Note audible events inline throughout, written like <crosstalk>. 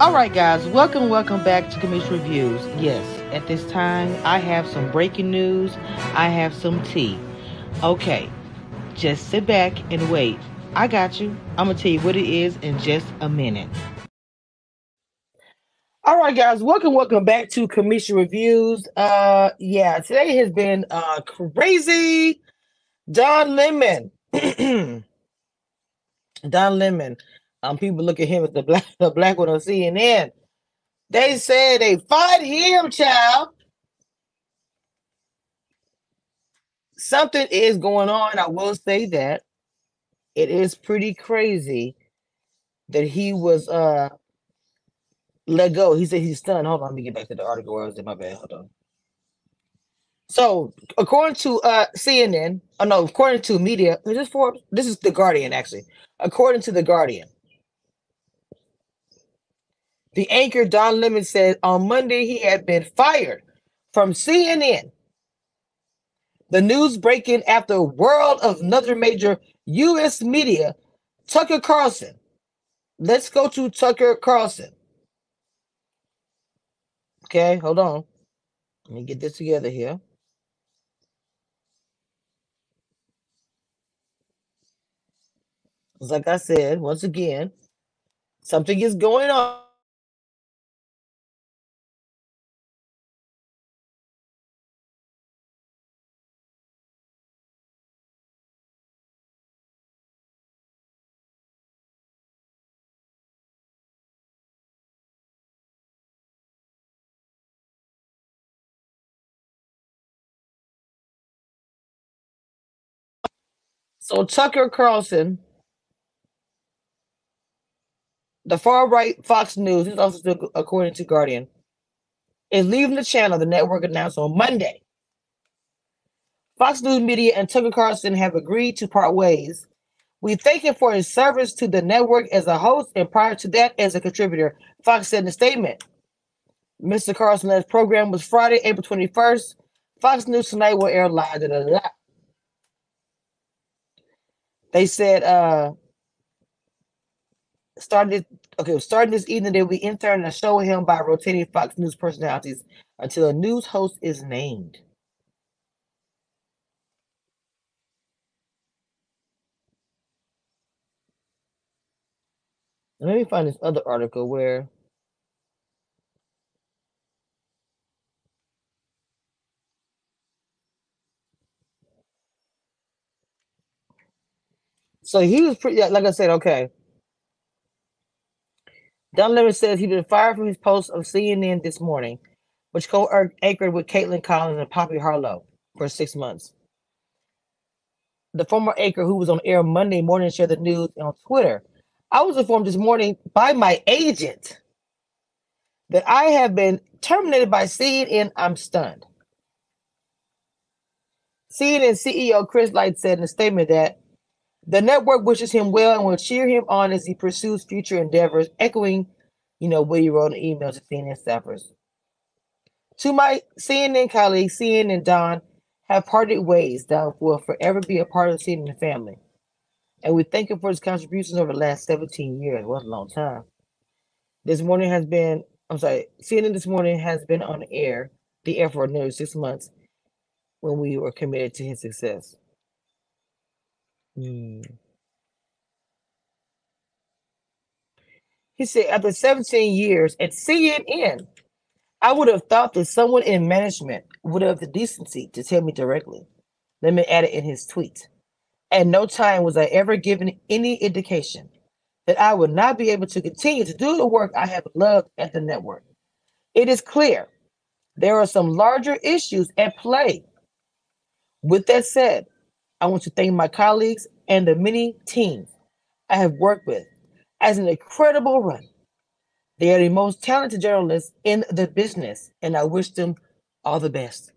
All right, guys, welcome, welcome back to Cameshia Reviews. Yes, at this time, I have some breaking news. I have some tea. Okay, just sit back and wait. I got you. I'm gonna tell you what it is in just a minute. All right, guys, welcome, welcome back to Cameshia Reviews. Uh, yeah, today has been uh crazy. Don Lemon, <clears throat> Don Lemon um, people look at him as the <laughs> black, the black one on CNN. They said they fired him, child. Something is going on. I will say that it is pretty crazy that he was uh let go. He said he's stunned. Hold on, let me get back to the article. Where was it? My bad. Hold on. So, according to uh CNN, oh no, according to media, is this for this is the Guardian actually. According to the Guardian, the anchor Don Lemon said on Monday he had been fired from CNN. The news breaking after world of another major U.S. media, Tucker Carlson. Let's go to Tucker Carlson. Okay, hold on. Let me get this together here. Like I said, once again, something is going on. So Tucker Carlson, the far right Fox News, is also according to Guardian, is leaving the channel. The network announced on Monday. Fox News Media and Tucker Carlson have agreed to part ways. We thank him for his service to the network as a host and prior to that as a contributor, Fox said in a statement. Mr. Carlson's program was Friday, April 21st. Fox News Tonight will air live. Da, da, da, they said uh started okay, starting this evening they'll be interning a show him by rotating Fox News personalities until a news host is named. Let me find this other article where So he was pretty, like I said, okay. Don Lemon says he's been fired from his post of CNN this morning, which co-anchored with Kaitlan Collins and Poppy Harlow for six months. The former anchor who was on air Monday morning shared the news on Twitter. I was informed this morning by my agent that I have been terminated by CNN. I'm stunned. CNN CEO Chris Licht said in a statement that the network wishes him well and will cheer him on as he pursues future endeavors, echoing, you know, what he wrote in email to CNN staffers. To my CNN colleagues, CNN and Don have parted ways. Don will forever be a part of the CNN family. And we thank him for his contributions over the last 17 years. What a long time. This morning has been, I'm sorry, CNN this morning has been on air, the air for nearly six months when we were committed to his success. Mm. He said, after 17 years at CNN, I would have thought that someone in management would have the decency to tell me directly. Let me add it in his tweet. At no time was I ever given any indication that I would not be able to continue to do the work I have loved at the network. It is clear there are some larger issues at play. With that said, I want to thank my colleagues and the many teams I have worked with as an incredible run. They are the most talented journalists in the business, and I wish them all the best.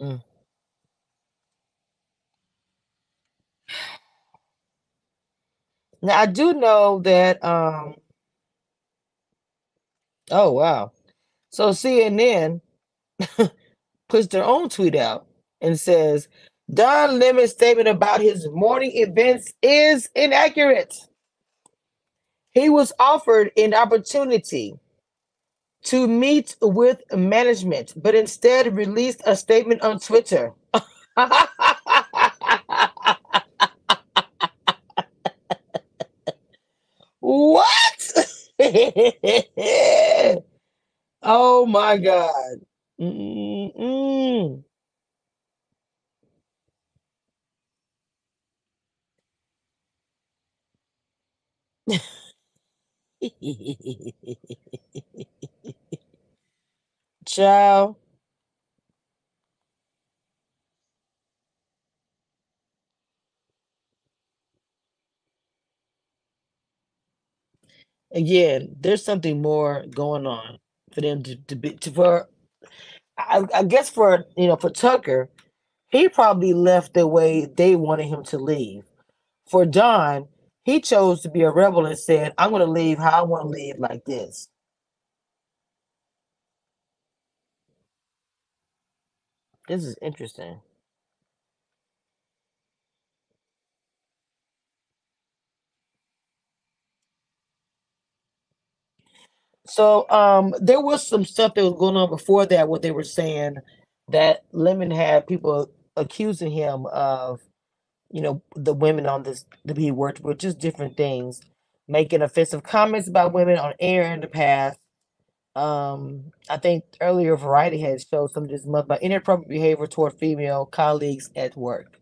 Mm. Now I do know that um, oh wow. So CNN <laughs> puts their own tweet out and says Don Lemon's statement about his morning events is inaccurate. He was offered an opportunity to meet with management, but instead released a statement on Twitter. <laughs> what? <laughs> oh my God. Mm-mm. <laughs> Ciao. Again, there's something more going on for them to, to be to for I, I guess for you know for Tucker, he probably left the way they wanted him to leave. For Don, he chose to be a rebel and said, I'm gonna leave how I want to leave like this. This is interesting. So um there was some stuff that was going on before that what they were saying that Lemon had people accusing him of, you know, the women on this that he worked with, just different things, making offensive comments about women on air in the past. Um, I think earlier Variety had showed some of this month about inappropriate behavior toward female colleagues at work.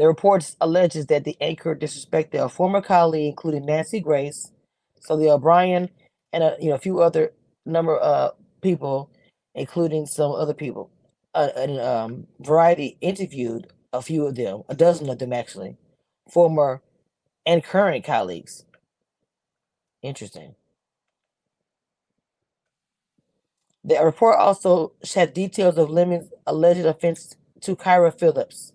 The reports alleges that the anchor disrespected a former colleague, including Nancy Grace, Soledad O'Brien, and a you know a few other number of people, including some other people. Uh, and um, Variety interviewed a few of them, a dozen of them actually, former and current colleagues. Interesting. The report also had details of Lemon's alleged offense to Kyra Phillips,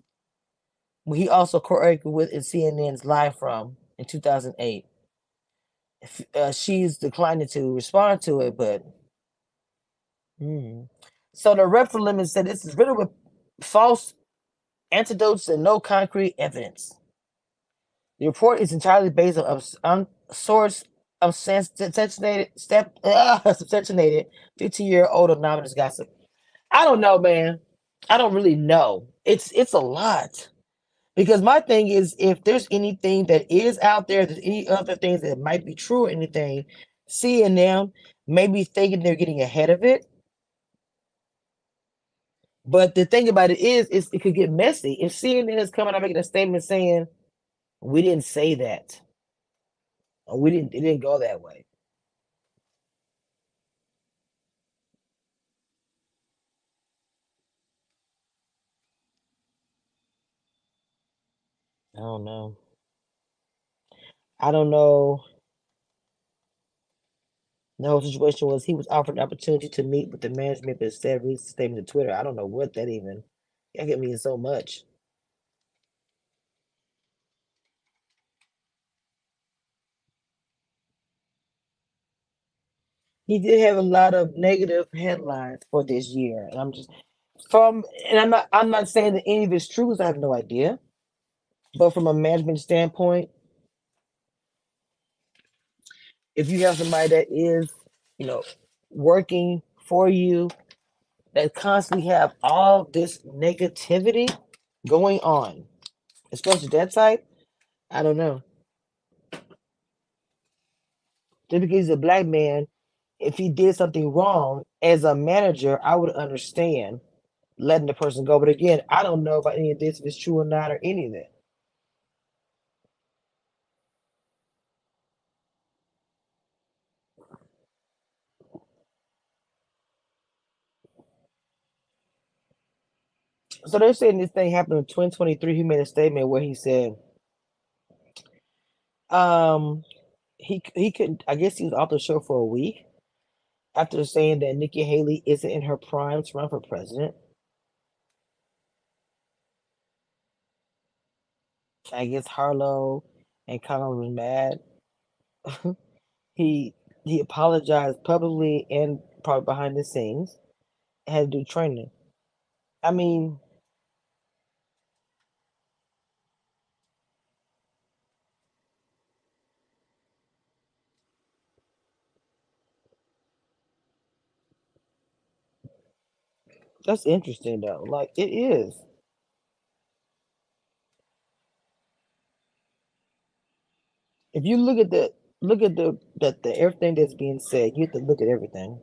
he also choreographed with in CNN's Live From in 2008. Uh, she's declining to respond to it, but mm. so the rep for Lemon said this is riddled with false antidotes and no concrete evidence. The report is entirely based on, on source of substantiated step <laughs> uh, substantiated 15 year old anonymous gossip. I don't know, man. I don't really know. It's it's a lot. Because my thing is, if there's anything that is out there, there's any other things that might be true or anything, seeing them, maybe thinking they're getting ahead of it. But the thing about it is, is it could get messy. If CNN is coming out making a statement saying, we didn't say that, or we didn't, it didn't go that way. I don't know. I don't know. The whole situation was he was offered an opportunity to meet with the management, but instead released a statement to Twitter. I don't know what that even. That get me so much. He did have a lot of negative headlines for this year, and I'm just from. And I'm not. I'm not saying that any of it's true. I have no idea. But from a management standpoint, if you have somebody that is, you know, working for you, that constantly have all this negativity going on, especially that type, I don't know. Just because he's a black man, if he did something wrong as a manager, I would understand letting the person go. But again, I don't know if any of this is true or not, or any of that. So they're saying this thing happened in 2023. He made a statement where he said, um, he he couldn't. I guess he was off the show for a week, after saying that Nikki Haley isn't in her prime to run for president. I guess Harlow and Connell was mad. <laughs> he he apologized publicly and probably behind the scenes. Had to do training. I mean, That's interesting though. Like it is. If you look at the look at the that the everything that's being said, you have to look at everything.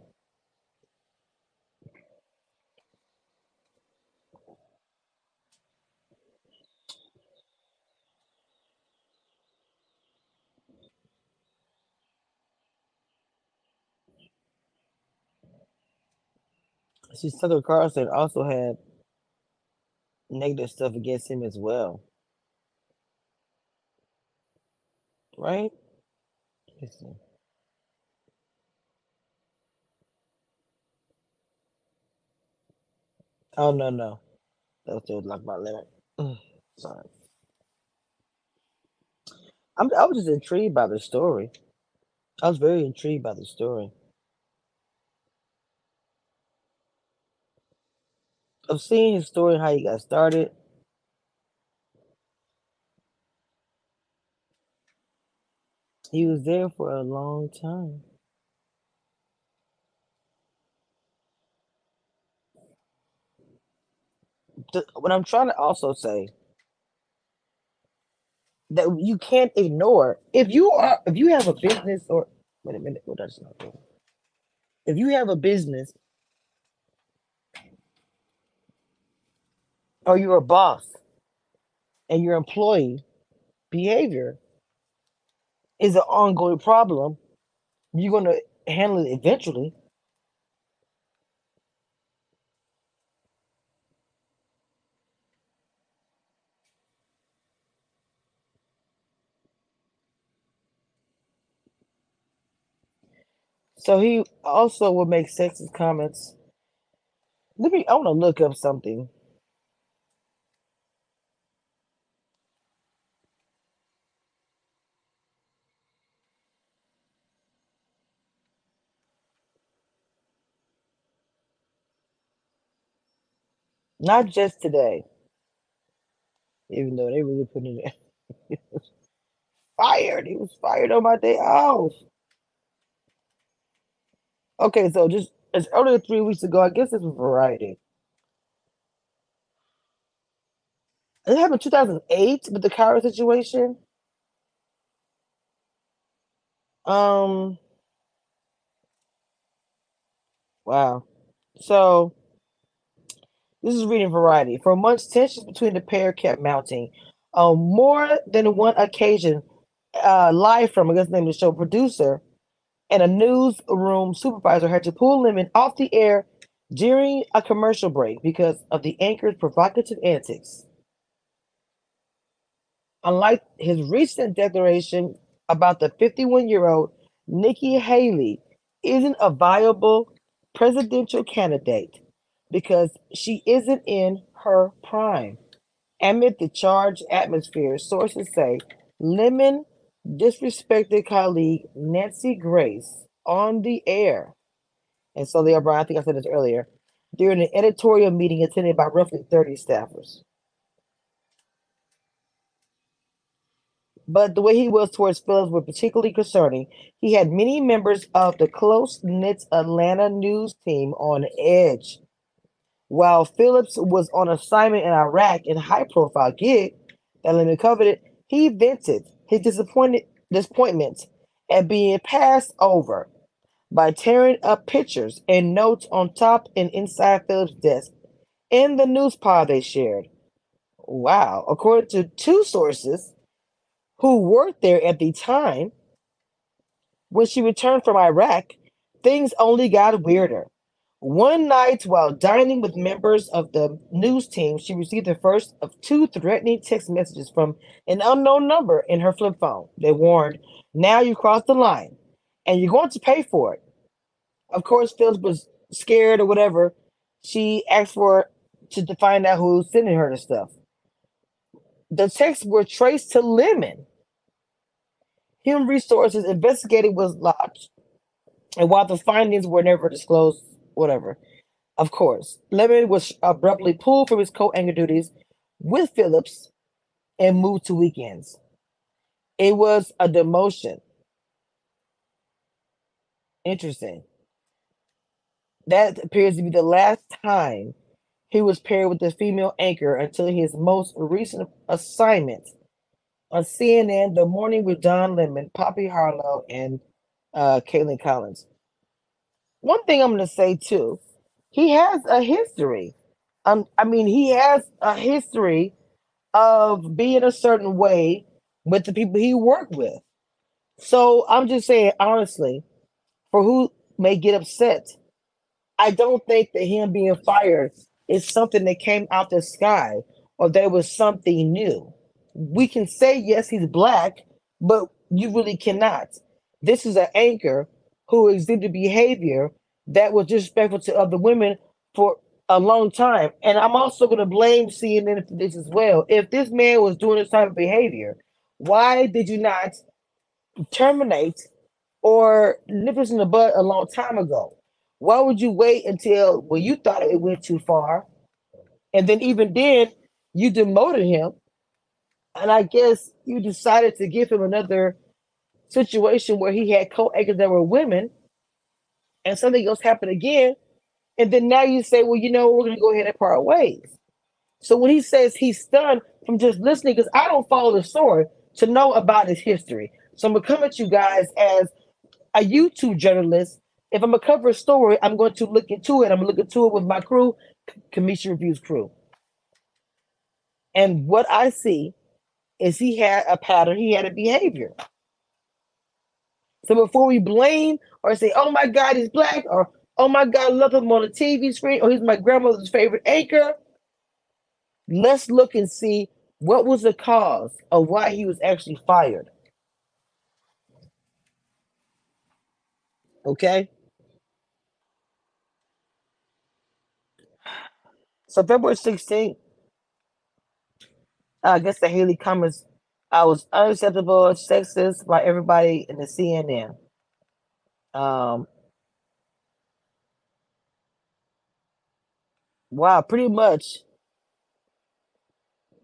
See, Tucker Carlson also had negative stuff against him as well. Right? Oh no no. That was still like my limit. Sorry. I'm I was just intrigued by the story. I was very intrigued by the story. Of seeing his story, how he got started. He was there for a long time. What I'm trying to also say that you can't ignore if you are if you have a business or wait a minute, what that's not doing. If you have a business or you're a boss and your employee behavior is an ongoing problem, you're going to handle it eventually. So he also would make sexist comments. Let me, I want to look up something. Not just today, even though they really put it in. <laughs> fired. He was fired on my day off. Okay, so just as early as three weeks ago, I guess it's Variety. It happened 2008 with the Kyra situation. Um, wow. So this is reading Variety. For months, tensions between the pair kept mounting. On more than one occasion, uh, live from, I guess, name the show producer and a newsroom supervisor had to pull Lemon off the air during a commercial break because of the anchor's provocative antics. Unlike his recent declaration about the 51 year old Nikki Haley isn't a viable presidential candidate because she isn't in her prime. Amid the charged atmosphere, sources say Lemon disrespected colleague Nancy Grace on the air. And so they are, I think I said this earlier, during an editorial meeting attended by roughly 30 staffers. But the way he was towards Phillips was particularly concerning. He had many members of the close knit Atlanta news team on edge. While Phillips was on assignment in Iraq in a high profile gig that Lemon coveted, he vented his disappointed disappointment at being passed over by tearing up pictures and notes on top and inside Phillips' desk in the news pod they shared. Wow. According to two sources who worked there at the time, when she returned from Iraq, things only got weirder. One night, while dining with members of the news team, she received the first of two threatening text messages from an unknown number in her flip phone. They warned, Now you crossed the line and you're going to pay for it. Of course, Phillips was scared or whatever. She asked for to, find out who was sending her the stuff. The texts were traced to Lemon. Human Resources investigated was lodged. And while the findings were never disclosed, whatever, of course, Lemon was abruptly pulled from his co-anchor duties with Phillips and moved to weekends. It was a demotion. Interesting. That appears to be the last time he was paired with the female anchor until his most recent assignment on CNN, The Morning with Don Lemon, Poppy Harlow, and uh, Kaitlan Collins. One thing I'm going to say too, he has a history. Um, I mean, he has a history of being a certain way with the people he worked with. So I'm just saying, honestly, for who may get upset, I don't think that him being fired is something that came out the sky or there was something new. We can say, yes, he's black, but you really cannot. This is an anchor who exhibited behavior that was disrespectful to other women for a long time. And I'm also going to blame CNN for this as well. If this man was doing this type of behavior, why did you not terminate or nip us in the butt a long time ago? Why would you wait until when you thought it went too far? And then even then, you demoted him. And I guess you decided to give him another situation where he had co-anchors that were women and something else happened again. And then now you say, well, you know, we're going to go ahead and part ways. So when he says he's stunned from just listening, because I don't follow the story to know about his history. So I'm going to come at you guys as a YouTube journalist. If I'm going to cover a story, I'm going to look into it. I'm going to look into it with my crew, Cameshia Reviews crew. And what I see is he had a pattern, he had a behavior. So before we blame or say, oh my God, he's black, or oh my God, I love him on the TV screen, or he's my grandmother's favorite anchor, let's look and see what was the cause of why he was actually fired. Okay. So February 16th, I guess the Haley comments I was unacceptable, sexist by everybody in the CNN. Um, wow, pretty much.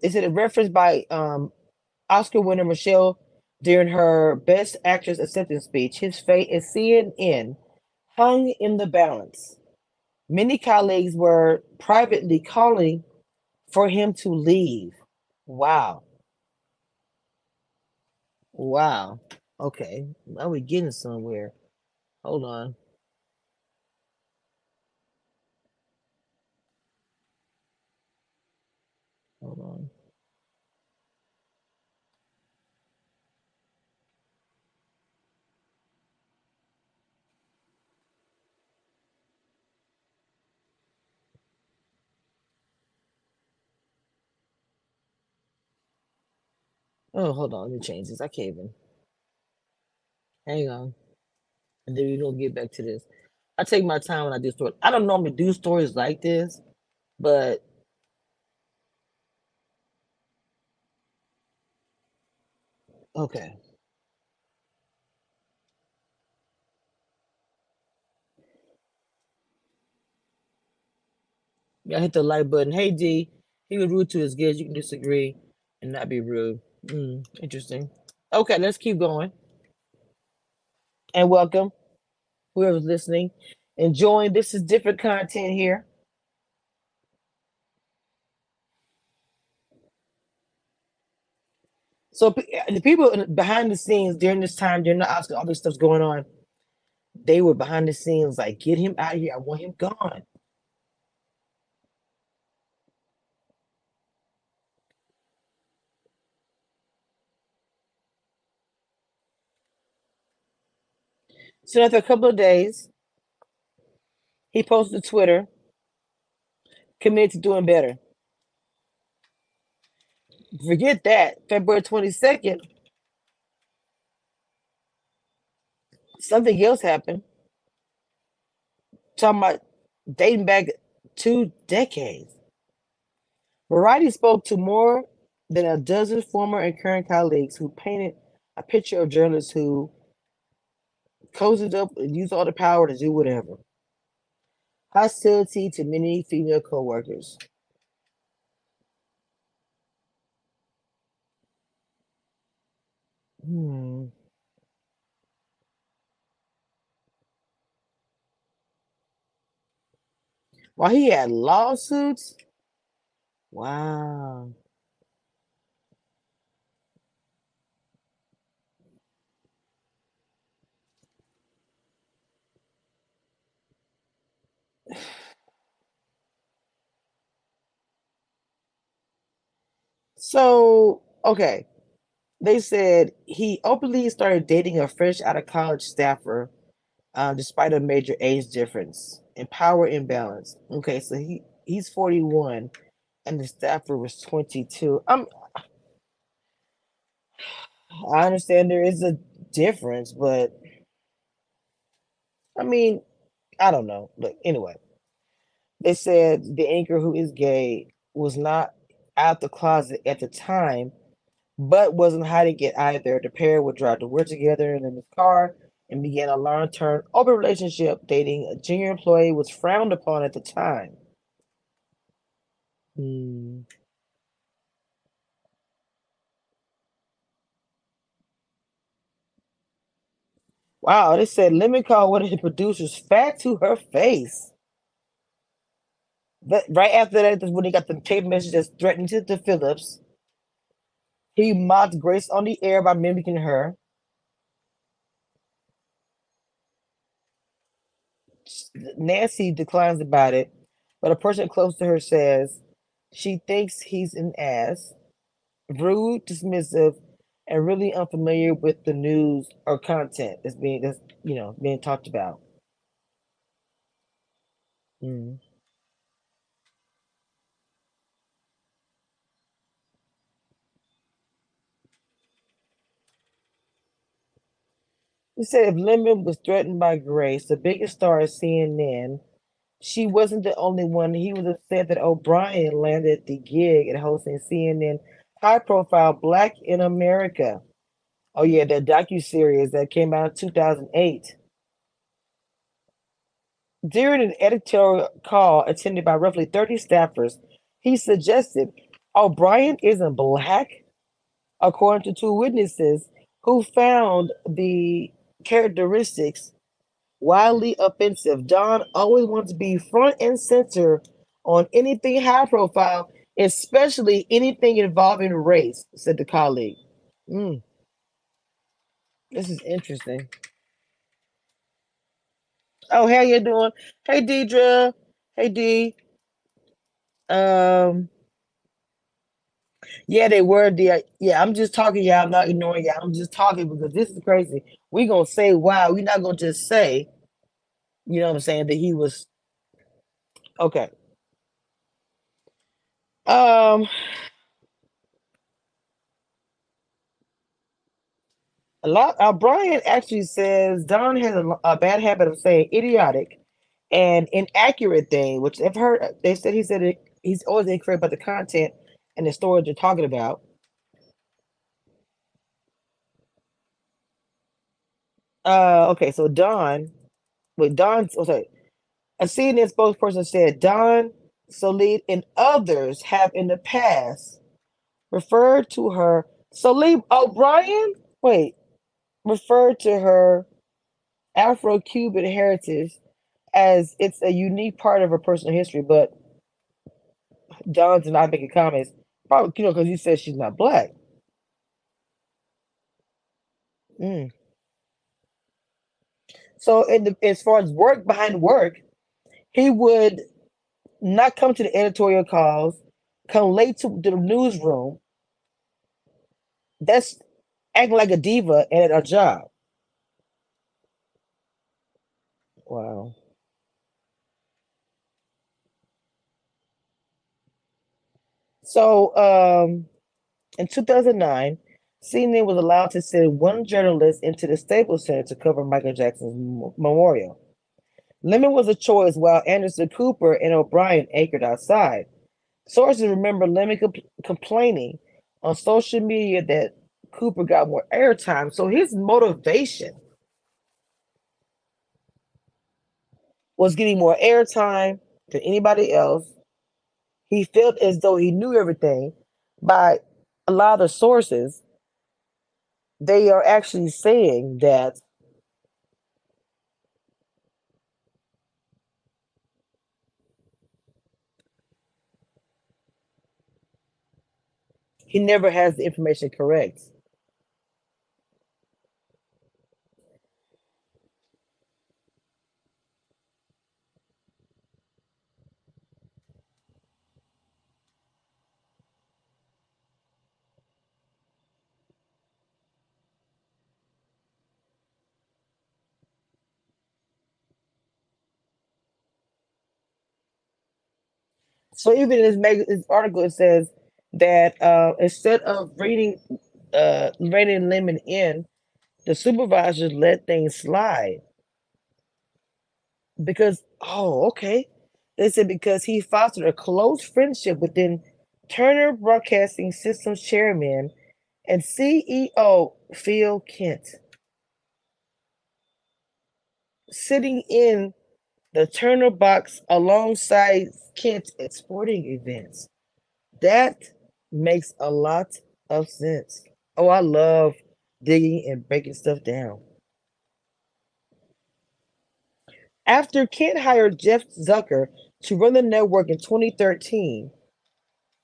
Is it a reference by um, Oscar winner Michelle during her Best Actress acceptance speech? His fate is CNN hung in the balance. Many colleagues were privately calling for him to leave. Wow. Wow. Okay. Now we're getting somewhere. Hold on. Hold on. Oh, hold on. Let me change this. I can't even. Hang on. And then going to get back to this. I take my time when I do stories. I don't normally do stories like this, but okay. Yeah, hit the like button. Hey D, he was rude to his guests. You can disagree and not be rude. Mm, interesting. Okay, let's keep going. And welcome, whoever's listening, enjoying. This is different content here. So the people behind the scenes during this time, during the Oscar, all this stuff's going on. They were behind the scenes, like, get him out of here. I want him gone. So after a couple of days, he posted to Twitter, committed to doing better. Forget that. February 22nd, something else happened. talking about dating back two decades. Variety spoke to more than a dozen former and current colleagues who painted a picture of journalists who cozied up and used all the power to do whatever. Hostility to many female coworkers. Hmm. While he had lawsuits? Wow. So, okay. They said he openly started dating a fresh out of college staffer, uh, despite a major age difference and power imbalance. Okay, so he he's 41 and the staffer was 22. I'm I understand there is a difference, but I mean, I don't know. But anyway, they said the anchor who is gay was not out the closet at the time, but wasn't hiding it either. The pair would drive to work together in his car and began a long-term open relationship. Dating a junior employee was frowned upon at the time. Hmm. Wow, they said Lemon called one of the producers fat to her face. But right after that when he got the tape messages threatening to, to Phillips. He mocked Grace on the air by mimicking her. Nancy declines about it, but a person close to her says she thinks he's an ass, rude, dismissive, and really unfamiliar with the news or content that's being that's you know being talked about. Mm. He said if Lemon was threatened by Grace, the biggest star of CNN, she wasn't the only one. He was upset that O'Brien landed the gig at hosting CNN high profile Black in America. Oh yeah, that docu series that came out in 2008. During an editorial call attended by roughly 30 staffers, he suggested oh, O'Brien isn't black, according to two witnesses who found the characteristics wildly offensive. Don always wants to be front and center on anything high profile, especially anything involving race, said the colleague. Mm, this is interesting. Oh, how you doing? Hey, Deidre. Hey, D. Um, yeah, they were the yeah. I'm just talking, y'all. I'm not ignoring y'all. I'm just talking because this is crazy. We gonna say wow. We're not gonna just say, you know what I'm saying, that he was okay. Um, a lot. Uh, Brian actually says Don has a, a bad habit of saying idiotic and inaccurate thing, which I've heard. They said he said it, he's always incorrect about the content and the stories you're talking about. Uh, okay, so Don, with Don, oh, sorry, a CNN spokesperson said Don Soledad and others have in the past referred to her. Soledad O'Brien, wait, referred to her Afro Cuban heritage as it's a unique part of her personal history, but Don's not making comments. Probably, you know, because you said she's not black. Mm. So, in the, as far as work behind work, he would not come to the editorial calls, come late to, the newsroom. That's acting like a diva and at a job. Wow. So, um, in 2009, CNN was allowed to send one journalist into the Staples Center to cover Michael Jackson's memorial. Lemon was a choice while Anderson Cooper and O'Brien anchored outside. Sources remember Lemon compl- complaining on social media that Cooper got more airtime. So his motivation was getting more airtime than anybody else. He felt as though he knew everything. By a lot of the sources, they are actually saying that he never has the information correct. So even in this, mag- this article, it says that uh, instead of reading, uh, reining Lemon in, the supervisors let things slide. Because oh okay, they said because he fostered a close friendship within Turner Broadcasting Systems chairman and CEO Phil Kent, sitting in the Turner box alongside Kent at sporting events. That makes a lot of sense. Oh, I love digging and breaking stuff down. After Kent hired Jeff Zucker to run the network in 2013,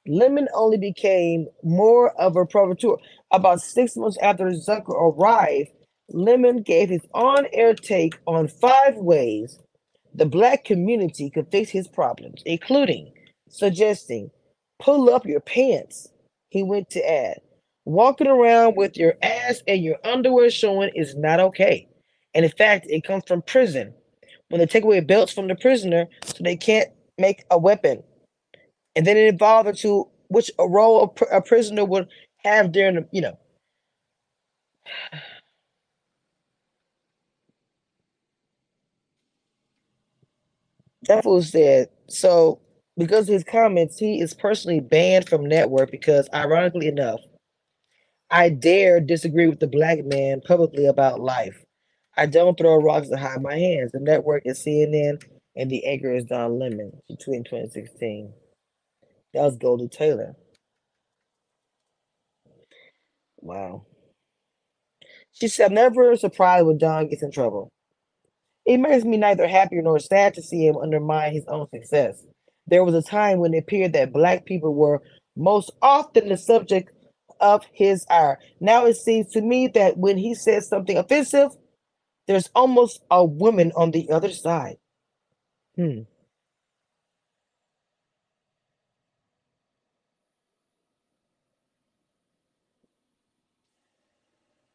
Lemon only became more of a provocateur. About six months after Zucker arrived, Lemon gave his on air take on five ways the black community could fix his problems, including suggesting pull up your pants. He went to add, walking around with your ass and your underwear showing is not okay. And in fact, it comes from prison when they take away belts from the prisoner so they can't make a weapon. And then it evolved into which a role a, pr- a prisoner would have during the, you know. <sighs> That fool said, so because of his comments, he is personally banned from network because, ironically enough, I dare disagree with the black man publicly about life. I don't throw rocks and hide my hands. The network is CNN and the anchor is Don Lemon between 2016. That was Goldie Taylor. Wow. She said, I'm never surprised when Don gets in trouble. It makes me neither happy nor sad to see him undermine his own success. There was a time when it appeared that black people were most often the subject of his ire. Now it seems to me that when he says something offensive, there's almost a woman on the other side. Hmm.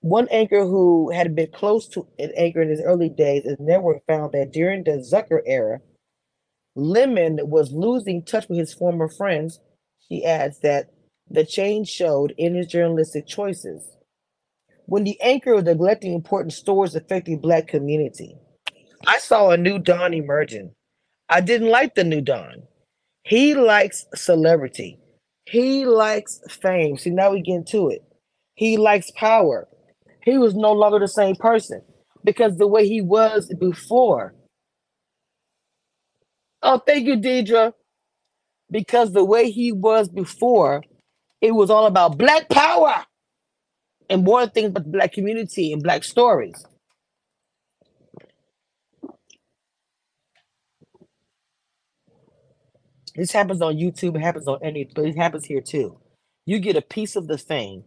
One anchor who had been close to an anchor in his early days as network found that during the Zucker era, Lemon was losing touch with his former friends. She adds that the change showed in his journalistic choices. When the anchor was neglecting important stories affecting black community, I saw a new Don emerging. I didn't like the new Don. He likes celebrity. He likes fame. See, now we get into it. He likes power. He was no longer the same person because the way he was before. Oh, thank you, Deidre. Because the way he was before, it was all about black power and more things about the black community and black stories. This happens on YouTube, it happens on any, but it happens here too. You get a piece of the fame.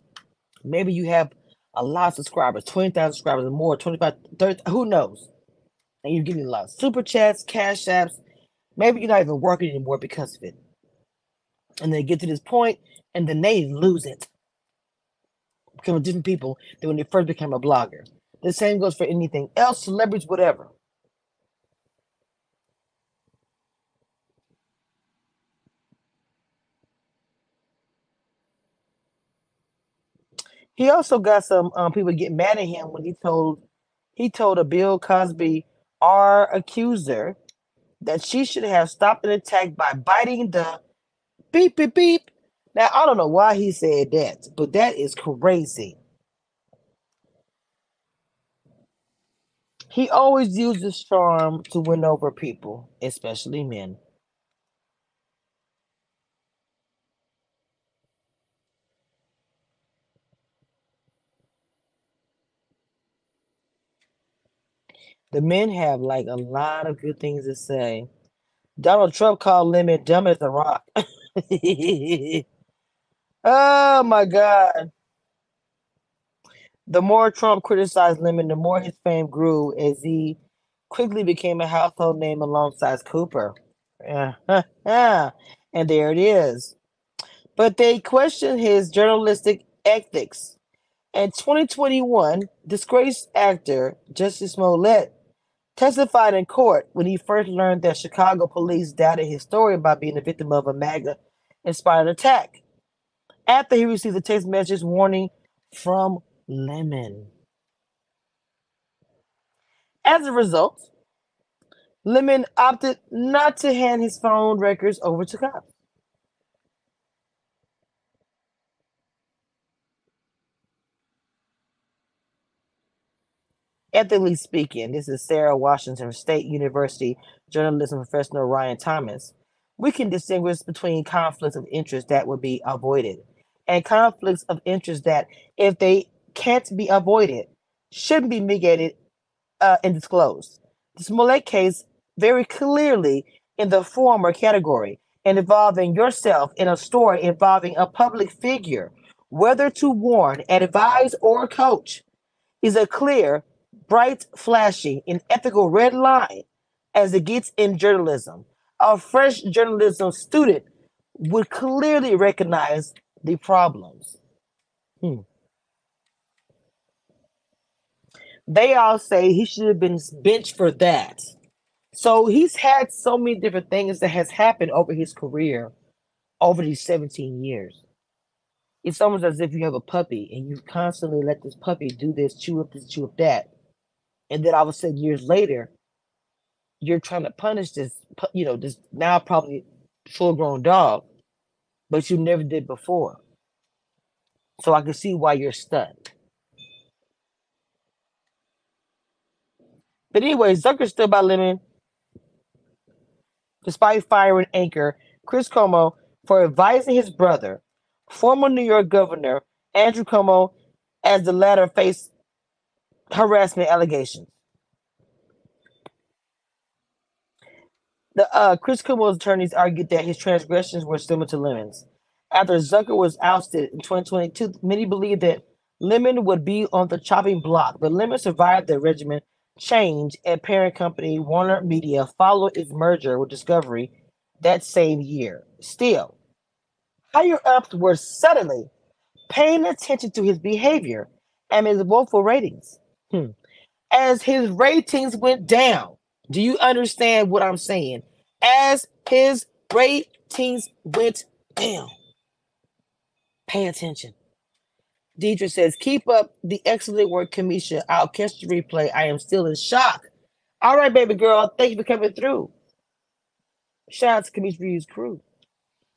Maybe you have a lot of subscribers, 20,000 subscribers or more, 25, 30, who knows? And you're getting a lot of super chats, cash apps. Maybe you're not even working anymore because of it. And they get to this point and then they lose it. Become different people than when they first became a blogger. The same goes for anything else, celebrities, whatever. He also got some um, people getting mad at him when he told he told a Bill Cosby our accuser that she should have stopped an attack by biting the beep beep beep. Now I don't know why he said that, but that is crazy. He always uses charm to win over people, especially men. The men have like a lot of good things to say. Donald Trump called Lemon dumb as a rock. <laughs> oh my God. The more Trump criticized Lemon, the more his fame grew as he quickly became a household name alongside Cooper. <laughs> and there it is. But they questioned his journalistic ethics. In 2021, disgraced actor Jussie Smollett testified in court when he first learned that Chicago police doubted his story about being the victim of a MAGA inspired attack. After he received a text message warning from Lemon. As a result, Lemon opted not to hand his phone records over to cops. Ethically speaking, this is Sarah Washington State University journalism professor Ryan Thomas. We can distinguish between conflicts of interest that would be avoided and conflicts of interest that, if they can't be avoided, shouldn't be mitigated uh, and disclosed. The Smollett case very clearly in the former category and involving yourself in a story involving a public figure, whether to warn, advise, or coach, is a clear bright, flashy, and ethical red line as it gets in journalism. A fresh journalism student would clearly recognize the problems. Hmm. They all say he should have been benched for that. So he's had so many different things that has happened over his career over these 17 years. It's almost as if you have a puppy and you constantly let this puppy do this, chew up this, chew up that and then all of a sudden years later you're trying to punish this you know this now probably full grown dog but you never did before. So i can see why you're stunned but anyway zucker still by lemon despite firing anchor chris cuomo for advising his brother former new york governor andrew cuomo as the latter faced harassment allegations. The uh, Chris Cuomo's attorneys argued that his transgressions were similar to Lemon's. After Zucker was ousted in 2022, many believed that Lemon would be on the chopping block, but Lemon survived the regimen change at parent company Warner Media following its merger with Discovery that same year. Still, higher ups were suddenly paying attention to his behavior and his woeful ratings. Hmm. As his ratings went down, do you understand what I'm saying? As his ratings went down, pay attention. Deidre says, Keep up the excellent work, Cameshia. I'll catch the replay. I am still in shock. All right, baby girl. Thank you for coming through. Shout out to Cameshia Reviews crew.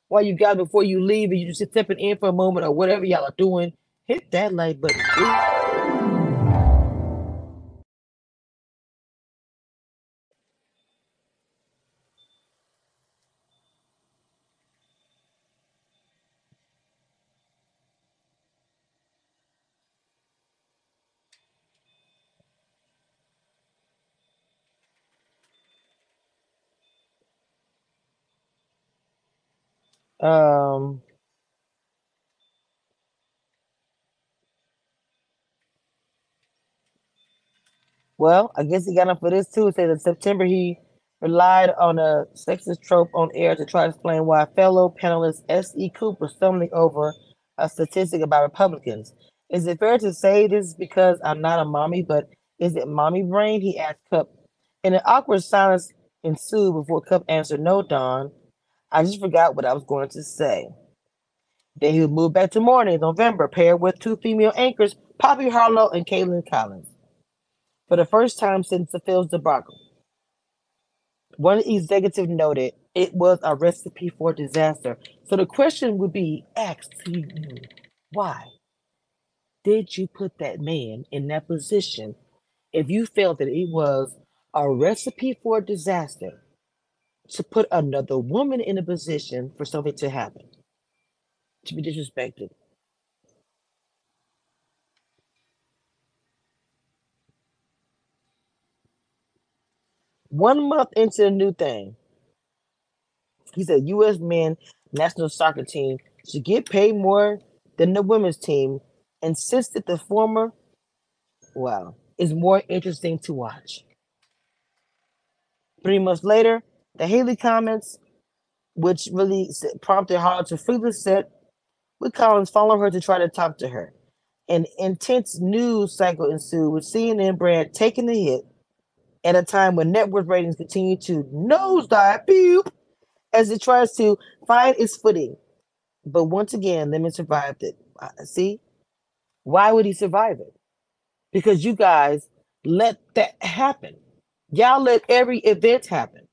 While you guys, before you leave and you just stepping in for a moment or whatever y'all are doing, hit that like button. Um, well, I guess he got up for this too. Said in September he relied on a sexist trope on air to try to explain why fellow panelist S.E. Cupp stumbling over a statistic about Republicans. Is it fair to say this because I'm not a mommy, but is it mommy brain? He asked Cupp. And an awkward silence ensued before Cupp answered, No, Don. I just forgot what I was going to say. Then he would move back to morning November, paired with two female anchors, Poppy Harlow and Kaitlan Collins. For the first time since the Fields debacle, One executive noted it was a recipe for disaster. So the question would be asked to you why did you put that man in that position if you felt that it was a recipe for disaster to put another woman in a position for something to happen, to be disrespected? One month into the new thing, he said U.S. men national soccer team should get paid more than the women's team, insisted the former, wow, is more interesting to watch. Three months later, the Haley comments, which really prompted Hart to freely sit with Collins following her to try to talk to her. An intense news cycle ensued with CNN brand taking the hit at a time when network ratings continue to nosedive pew, as it tries to find its footing. But once again, Lemon survived it. Uh, see, why would he survive it? Because you guys let that happen. Y'all let every event happen.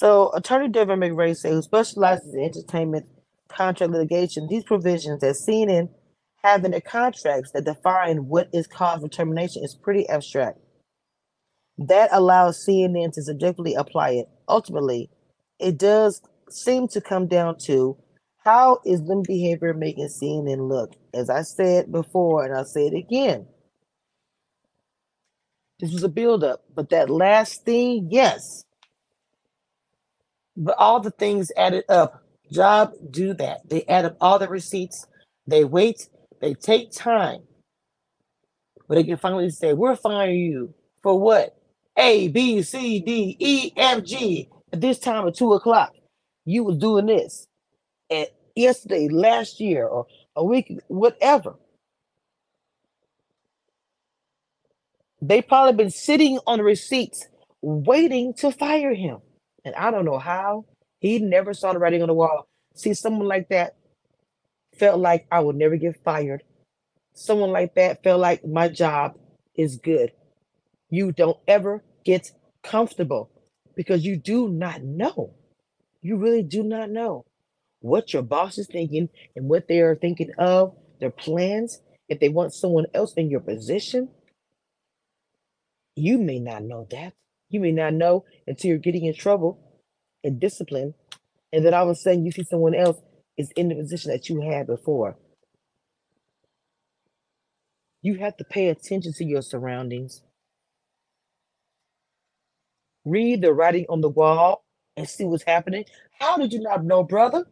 So, Attorney Devin McRae said, who specializes in entertainment contract litigation, these provisions that CNN have in the contracts that define what is cause for termination is pretty abstract. That allows CNN to subjectively apply it. Ultimately, it does seem to come down to how is them behavior making CNN look? As I said before, and I'll say it again. This was a buildup, but that last thing, yes, but all the things added up. Job do that. They add up all the receipts. They wait. They take time. But they can finally say, "We're firing you for what? A, B, C, D, E, F, G. At this time at two o'clock, you was doing this. And yesterday, last year, or a week, whatever. They probably been sitting on the receipts, waiting to fire him. And I don't know how he never saw the writing on the wall. See, someone like that felt like I would never get fired. Someone like that felt like my job is good. You don't ever get comfortable because you do not know. You really do not know what your boss is thinking and what they are thinking of, their plans. If they want someone else in your position, you may not know that. You may not know until you're getting in trouble and discipline, and then all of a sudden you see someone else is in the position that you had before. You have to pay attention to your surroundings. Read the writing on the wall and see what's happening. How did you not know, brother?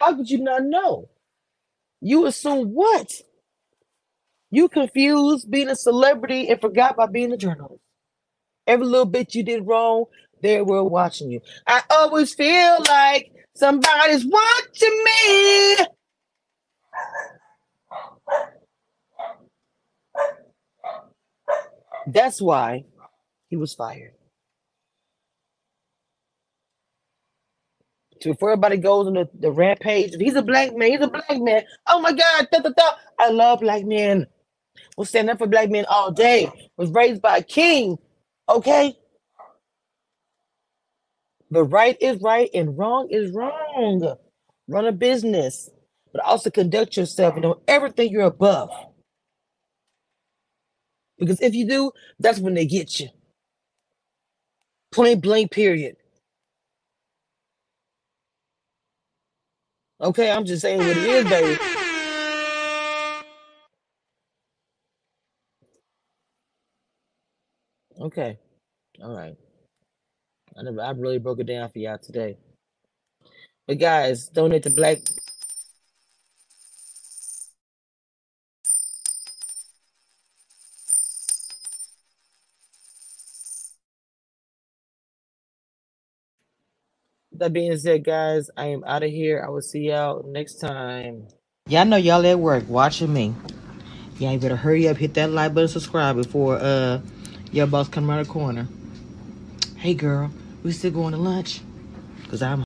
How could you not know? You assume what? You confused being a celebrity and forgot about being a journalist. Every little bit you did wrong, they were watching you. I always feel like somebody's watching me. That's why he was fired. So before everybody goes on the, the rampage, he's a black man, he's a black man. Oh my God, da, da, da. I love black men. We'll stand up for black men all day. Was raised by a king Okay? The right is right and wrong is wrong. Run a business, but also conduct yourself and know everything you're above. Because if you do, that's when they get you. Plain blank, period. Okay, I'm just saying what it is, baby. Okay. All right. I never I really broke it down for y'all today. But guys, donate to Black That being said, guys, I am out of here. I will see y'all next time. Y'all know y'all at work watching me. Y'all better hurry up, hit that like button, subscribe before uh your boss come around the corner. Hey girl, we still going to lunch? Cause I'm